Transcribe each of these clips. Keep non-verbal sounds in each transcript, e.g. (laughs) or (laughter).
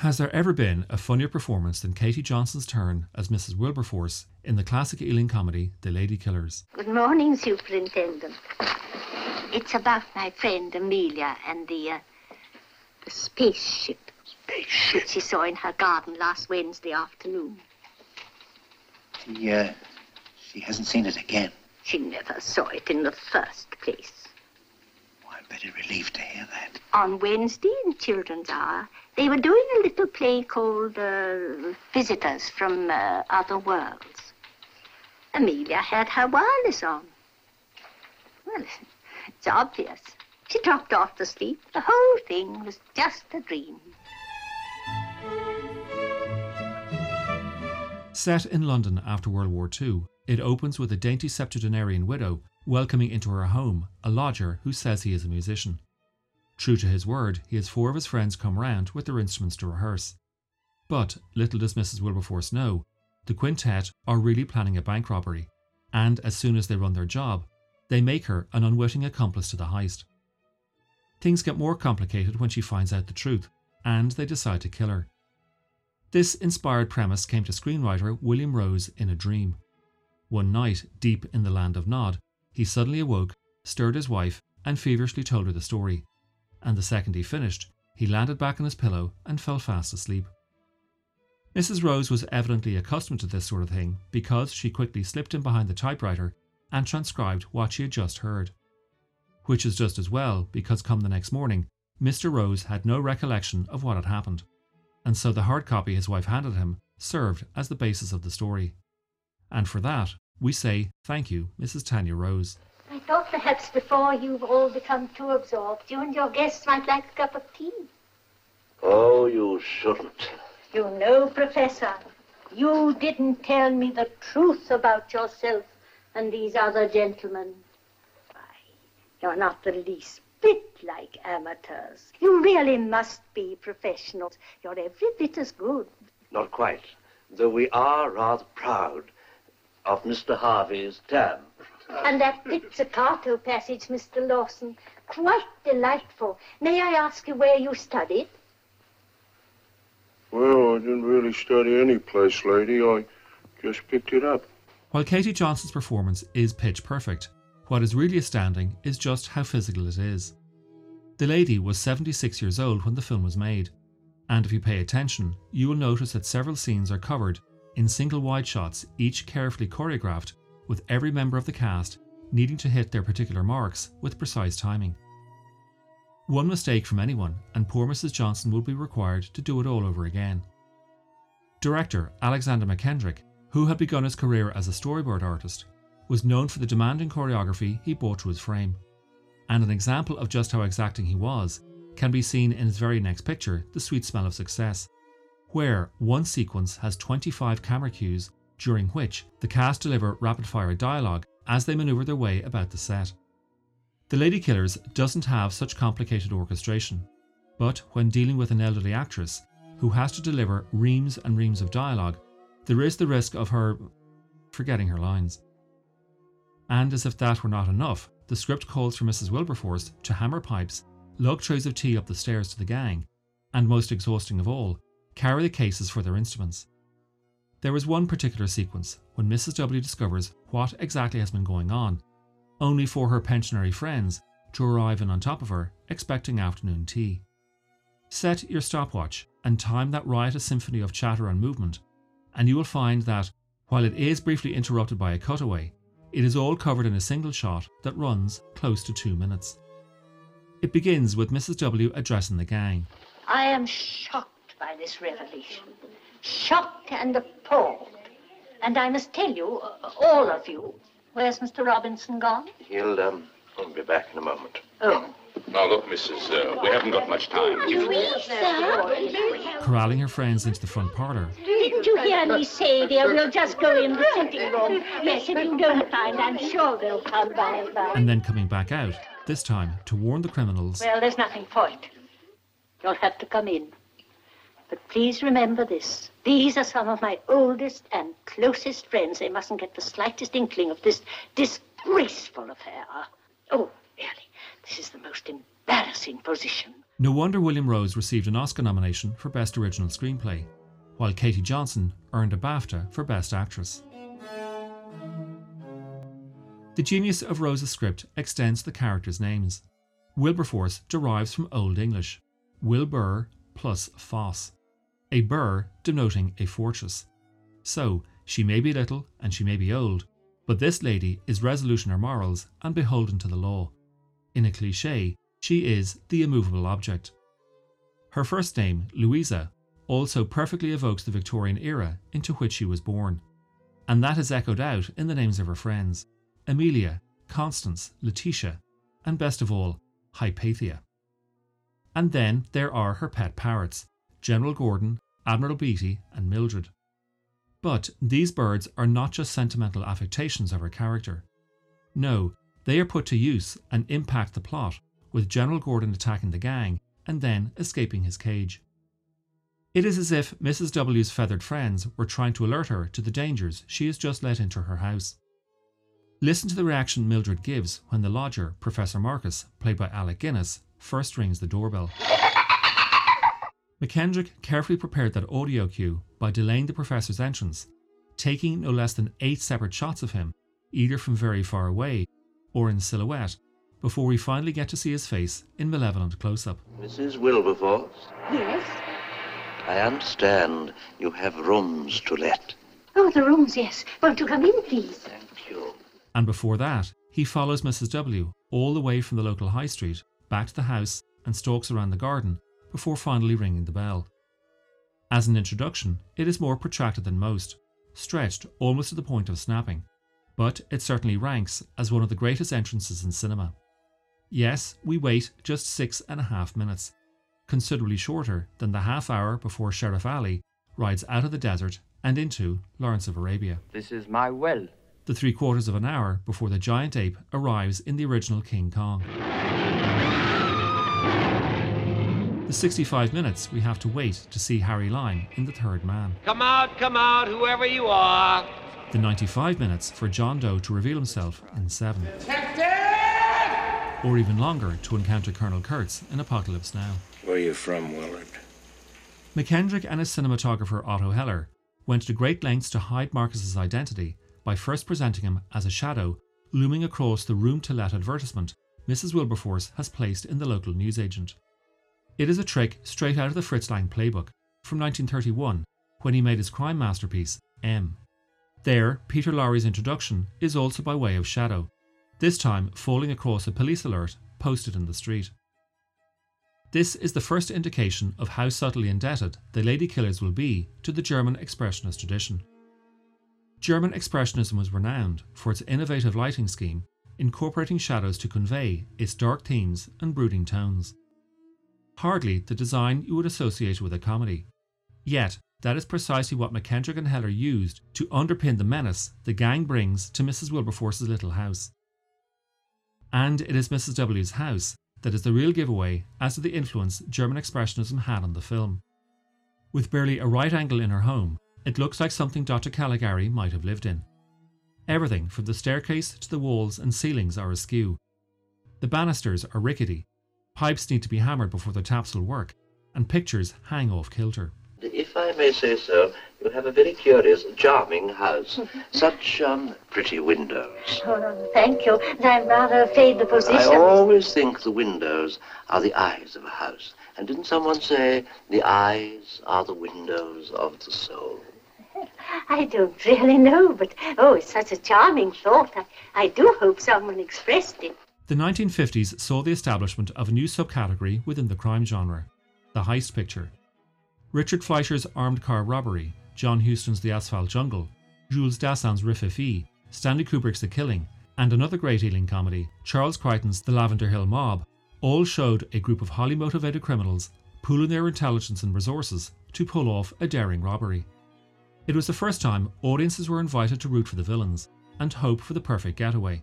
Has there ever been a funnier performance than Katie Johnson's turn as Mrs. Wilberforce in the classic Ealing comedy The Ladykillers? Good morning, Superintendent. It's about my friend Amelia and the, uh, the spaceship. Spaceship? That she saw in her garden last Wednesday afternoon. She, uh, she hasn't seen it again. She never saw it in the first place. I'm very relieved to hear that. On Wednesday in Children's Hour, they were doing a little play called uh, Visitors from uh, Other Worlds. Amelia had her wireless on. Well, (laughs) it's obvious. She dropped off to sleep. The whole thing was just a dream. Set in London after World War II, it opens with a dainty septuagenarian widow welcoming into her home a lodger who says he is a musician. True to his word, he has four of his friends come round with their instruments to rehearse. But little does Mrs. Wilberforce know, the quintet are really planning a bank robbery, and as soon as they run their job, they make her an unwitting accomplice to the heist. Things get more complicated when she finds out the truth, and they decide to kill her. This inspired premise came to screenwriter William Rose in a dream. One night, deep in the land of Nod, he suddenly awoke, stirred his wife, and feverishly told her the story. And the second he finished, he landed back on his pillow and fell fast asleep. Mrs. Rose was evidently accustomed to this sort of thing because she quickly slipped in behind the typewriter and transcribed what she had just heard. Which is just as well because come the next morning, Mr. Rose had no recollection of what had happened, and so the hard copy his wife handed him served as the basis of the story. And for that, we say thank you, Mrs. Tanya Rose. I thought perhaps before you've all become too absorbed, you and your guests might like a cup of tea. Oh, you shouldn't. You know, Professor, you didn't tell me the truth about yourself and these other gentlemen. Why, you're not the least bit like amateurs. You really must be professionals. You're every bit as good. Not quite. Though we are rather proud of Mr. Harvey's term. And that pizzicato passage, Mr. Lawson, quite delightful. May I ask you where you studied? Well, I didn't really study any place, lady. I just picked it up. While Katie Johnson's performance is pitch perfect, what is really astounding is just how physical it is. The lady was 76 years old when the film was made, and if you pay attention, you will notice that several scenes are covered in single wide shots, each carefully choreographed, with every member of the cast needing to hit their particular marks with precise timing. One mistake from anyone, and poor Mrs. Johnson would be required to do it all over again. Director Alexander Mackendrick, who had begun his career as a storyboard artist, was known for the demanding choreography he brought to his frame. And an example of just how exacting he was can be seen in his very next picture, The Sweet Smell of Success, where one sequence has 25 camera cues during which the cast deliver rapid fire dialogue as they maneuver their way about the set. The Ladykillers doesn't have such complicated orchestration, but when dealing with an elderly actress who has to deliver reams and reams of dialogue, there is the risk of her forgetting her lines. And as if that were not enough, the script calls for Mrs. Wilberforce to hammer pipes, lug trays of tea up the stairs to the gang, and most exhausting of all, carry the cases for their instruments. There is one particular sequence when Mrs. W discovers what exactly has been going on only for her pensionary friends to arrive in on top of her, expecting afternoon tea. Set your stopwatch and time that riotous symphony of chatter and movement, and you will find that, while it is briefly interrupted by a cutaway, it is all covered in a single shot that runs close to two minutes. It begins with Mrs. W addressing the gang. I am shocked by this revelation. Shocked and appalled. And I must tell you, all of you, Where's Mr. Robinson gone? He'll, um, he'll be back in a moment. Oh. Now, look, Mrs. Uh, we haven't got much time. Please, sir. Corralling her friends into the front parlour. Didn't you hear me say, dear, we'll just go in the sitting room? Yes, if you don't mind, I'm sure they'll come by and by. And then coming back out, this time to warn the criminals. Well, there's nothing for it. You'll have to come in. But please remember this. These are some of my oldest and closest friends. They mustn't get the slightest inkling of this disgraceful affair. Oh, really, this is the most embarrassing position No wonder William Rose received an Oscar nomination for Best Original Screenplay, while Katie Johnson earned a BAFTA for Best Actress. The genius of Rose's script extends the characters' names. Wilberforce derives from Old English, Wilbur plus foss, a burh denoting a fortress. So, she may be little and she may be old, but this lady is resolute in her morals and beholden to the law. In a cliche, she is the immovable object. Her first name, Louisa, also perfectly evokes the Victorian era into which she was born, and that is echoed out in the names of her friends Amelia, Constance, Letitia, and best of all, Hypatia. And then there are her pet parrots General Gordon, Admiral Beatty, and Mildred. But these birds are not just sentimental affectations of her character. No, they are put to use and impact the plot, with General Gordon attacking the gang and then escaping his cage. It is as if Mrs. W's feathered friends were trying to alert her to the dangers she has just let into her house. Listen to the reaction Mildred gives when the lodger, Professor Marcus, played by Alec Guinness, first rings the doorbell. Mackendrick carefully prepared that audio cue by delaying the professor's entrance, taking no less than eight separate shots of him, either from very far away or in silhouette, before we finally get to see his face in malevolent close up. Mrs. Wilberforce, Yes? I understand you have rooms to let. Oh, the rooms, yes. Won't you come in, please? Thank you. And before that, he follows Mrs. W all the way from the local high street back to the house and stalks around the garden before finally ringing the bell. As an introduction, it is more protracted than most, stretched almost to the point of snapping, but it certainly ranks as one of the greatest entrances in cinema. Yes, we wait just six and a half minutes, considerably shorter than the half hour before Sheriff Ali rides out of the desert and into Lawrence of Arabia This is my well. the three quarters of an hour before the giant ape arrives in the original King Kong. The 65 minutes we have to wait to see Harry Lime in The Third Man. Come out, come out, whoever you are. The 95 minutes for John Doe to reveal himself in Seven. Detective! Or even longer to encounter Colonel Kurtz in Apocalypse Now. Where are you from, Willard? Mackendrick and his cinematographer Otto Heller went to great lengths to hide Marcus's identity by first presenting him as a shadow looming across the room to let advertisement Mrs. Wilberforce has placed in the local newsagent. It is a trick straight out of the Fritz Lang playbook from 1931 when he made his crime masterpiece, M. There, Peter Lorre's introduction is also by way of shadow, this time falling across a police alert posted in the street. This is the first indication of how subtly indebted the Ladykillers will be to the German Expressionist tradition. German Expressionism was renowned for its innovative lighting scheme, incorporating shadows to convey its dark themes and brooding tones. Hardly the design you would associate with a comedy. Yet, that is precisely what Mackendrick and Heller used to underpin the menace the gang brings to Mrs. Wilberforce's little house. And it is Mrs. W's house that is the real giveaway as to the influence German Expressionism had on the film. With barely a right angle in her home, it looks like something Dr. Caligari might have lived in. Everything from the staircase to the walls and ceilings are askew. The banisters are rickety, pipes need to be hammered before the taps will work, and pictures hang off kilter. If I may say so, you have a very curious, charming house. (laughs) Such, um, pretty windows. Oh, thank you. I'm rather afraid the position. I always think the windows are the eyes of a house. And didn't someone say the eyes are the windows of the soul? (laughs) I don't really know, but oh, it's such a charming thought. I, I do hope someone expressed it. The 1950s saw the establishment of a new subcategory within the crime genre the heist picture. Richard Fleischer's Armed Car Robbery, John Huston's The Asphalt Jungle, Jules Dassin's Rififi, Stanley Kubrick's The Killing, and another great Ealing comedy, Charles Crichton's The Lavender Hill Mob, all showed a group of highly motivated criminals pooling their intelligence and resources to pull off a daring robbery. It was the first time audiences were invited to root for the villains and hope for the perfect getaway.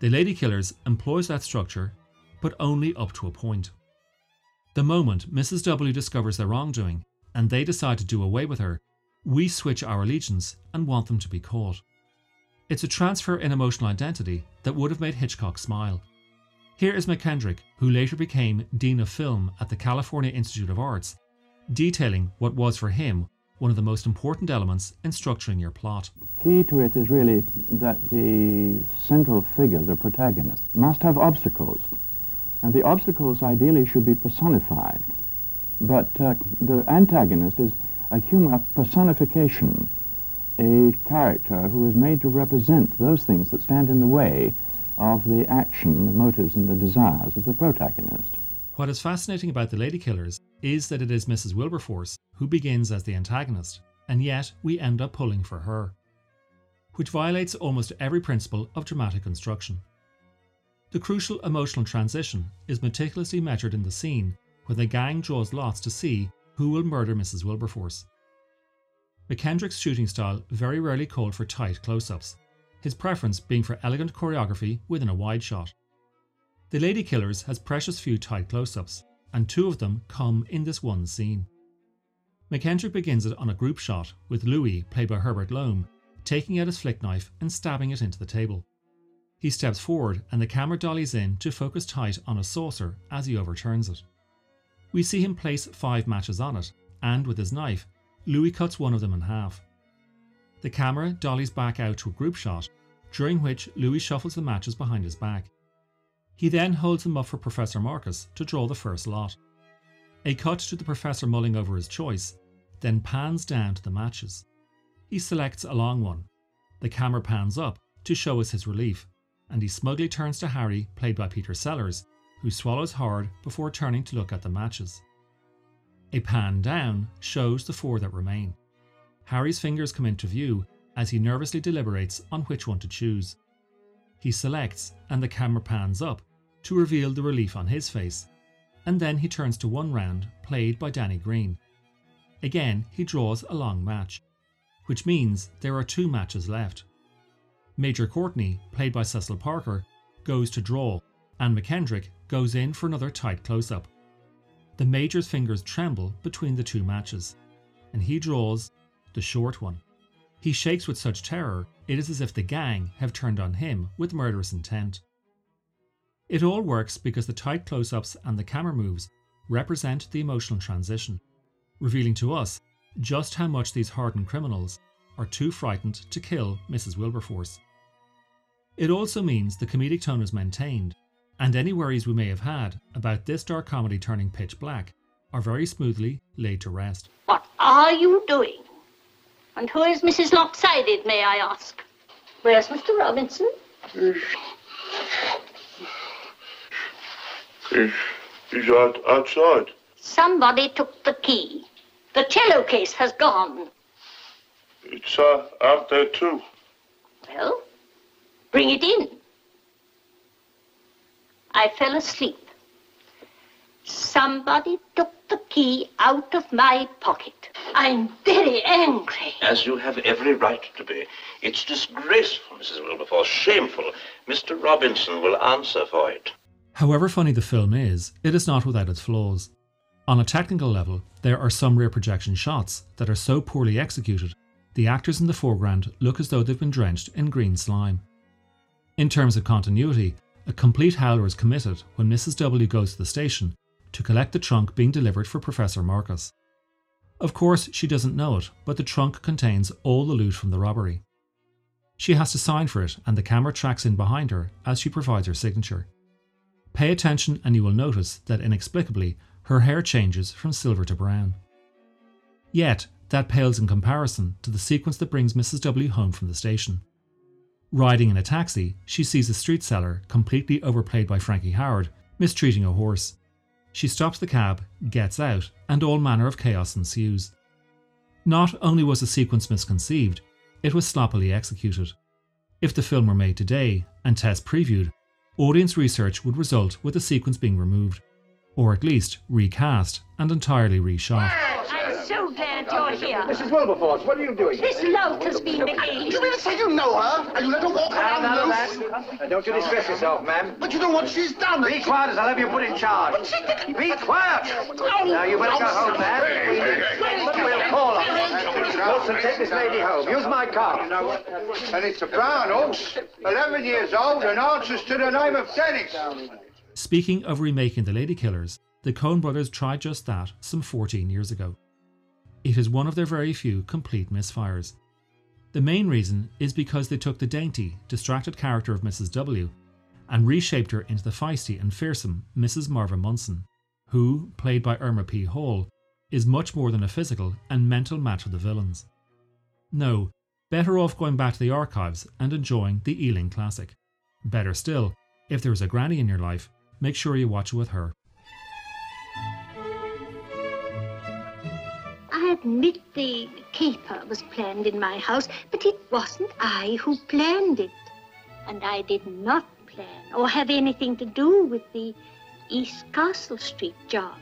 The Ladykillers employs that structure, but only up to a point. The moment Mrs. W discovers their wrongdoing and they decide to do away with her, we switch our allegiance and want them to be caught. It's a transfer in emotional identity that would have made Hitchcock smile. Here is Mackendrick, who later became Dean of Film at the California Institute of Arts, detailing what was for him one of the most important elements in structuring your plot. Key to it is really that the central figure, the protagonist, must have obstacles. And the obstacles ideally should be personified. But uh, the antagonist is a human a personification, a character who is made to represent those things that stand in the way of the action, the motives, and the desires of the protagonist. What is fascinating about The Ladykillers is that it is Mrs. Wilberforce who begins as the antagonist, and yet we end up pulling for her, which violates almost every principle of dramatic construction. The crucial emotional transition is meticulously measured in the scene when the gang draws lots to see who will murder Mrs. Wilberforce. Mackendrick's shooting style very rarely called for tight close ups, his preference being for elegant choreography within a wide shot. The Ladykillers has precious few tight close ups, and two of them come in this one scene. Mackendrick begins it on a group shot with Louis, played by Herbert Lom, taking out his flick knife and stabbing it into the table. He steps forward and the camera dollies in to focus tight on a saucer as he overturns it. We see him place five matches on it, and with his knife, Louis cuts one of them in half. The camera dollies back out to a group shot, during which Louis shuffles the matches behind his back. He then holds them up for Professor Marcus to draw the first lot. A cut to the professor mulling over his choice, then pans down to the matches. He selects a long one. The camera pans up to show us his relief, and he smugly turns to Harry, played by Peter Sellers, who swallows hard before turning to look at the matches. A pan down shows the four that remain. Harry's fingers come into view as he nervously deliberates on which one to choose. He selects, and the camera pans up to reveal the relief on his face, and then he turns to one round played by Danny Green. Again, he draws a long match, which means there are two matches left. Major Courtney, played by Cecil Parker, goes to draw, and Mackendrick goes in for another tight close up. The Major's fingers tremble between the two matches, and he draws the short one. He shakes with such terror, it is as if the gang have turned on him with murderous intent. It all works because the tight close ups and the camera moves represent the emotional transition, revealing to us just how much these hardened criminals are too frightened to kill Mrs. Wilberforce. It also means the comedic tone is maintained, and any worries we may have had about this dark comedy turning pitch black are very smoothly laid to rest. What are you doing? And who is Mrs. Lopsided, may I ask? Where's Mr. Robinson? Mm. He's, he's out, outside. Somebody took the key. The cello case has gone. It's uh, out there, too. Well, bring it in. I fell asleep. Somebody took the key out of my pocket. I'm very angry. As you have every right to be. It's disgraceful, Mrs. Wilberforce. Shameful. Mr. Robinson will answer for it. However funny the film is, it is not without its flaws. On a technical level, there are some rear projection shots that are so poorly executed, the actors in the foreground look as though they've been drenched in green slime. In terms of continuity, a complete howler is committed when Mrs. W goes to the station to collect the trunk being delivered for Professor Marcus. Of course, she doesn't know it, but the trunk contains all the loot from the robbery. She has to sign for it, and the camera tracks in behind her as she provides her signature. Pay attention, and you will notice that inexplicably her hair changes from silver to brown. Yet, that pales in comparison to the sequence that brings Mrs. W home from the station. Riding in a taxi, she sees a street seller, completely overplayed by Frankie Howerd, mistreating a horse. She stops the cab, gets out, and all manner of chaos ensues. Not only was the sequence misconceived, it was sloppily executed. If the film were made today and test previewed, audience research would result with the sequence being removed, or at least recast and entirely reshot. I'm so glad you're here. Mrs. Wilberforce, what are you doing? This lout has been behaving. You mean to say you know her? And you let her walk around of loose? that. Uh, don't you distress yourself, ma'am. But you know what she's done. Be quiet as I'll have you put in charge. But she didn't. Be quiet! Now, you better go home, man. We'll call on you. Wilson, take this lady home. Use my car. And it's a brown horse, 11 years old, and answers to the name of Dennis. Speaking of remaking The Ladykillers, the Coen brothers tried just that some 14 years ago. It is one of their very few complete misfires. The main reason is because they took the dainty, distracted character of Mrs. W and reshaped her into the feisty and fearsome Mrs. Marva Munson, who, played by Irma P. Hall, is much more than a physical and mental match of the villains. No, better off going back to the archives and enjoying the Ealing classic. Better still, if there is a granny in your life, make sure you watch it with her. I admit the caper was planned in my house, but it wasn't I who planned it. And I did not plan or have anything to do with the East Castle Street job.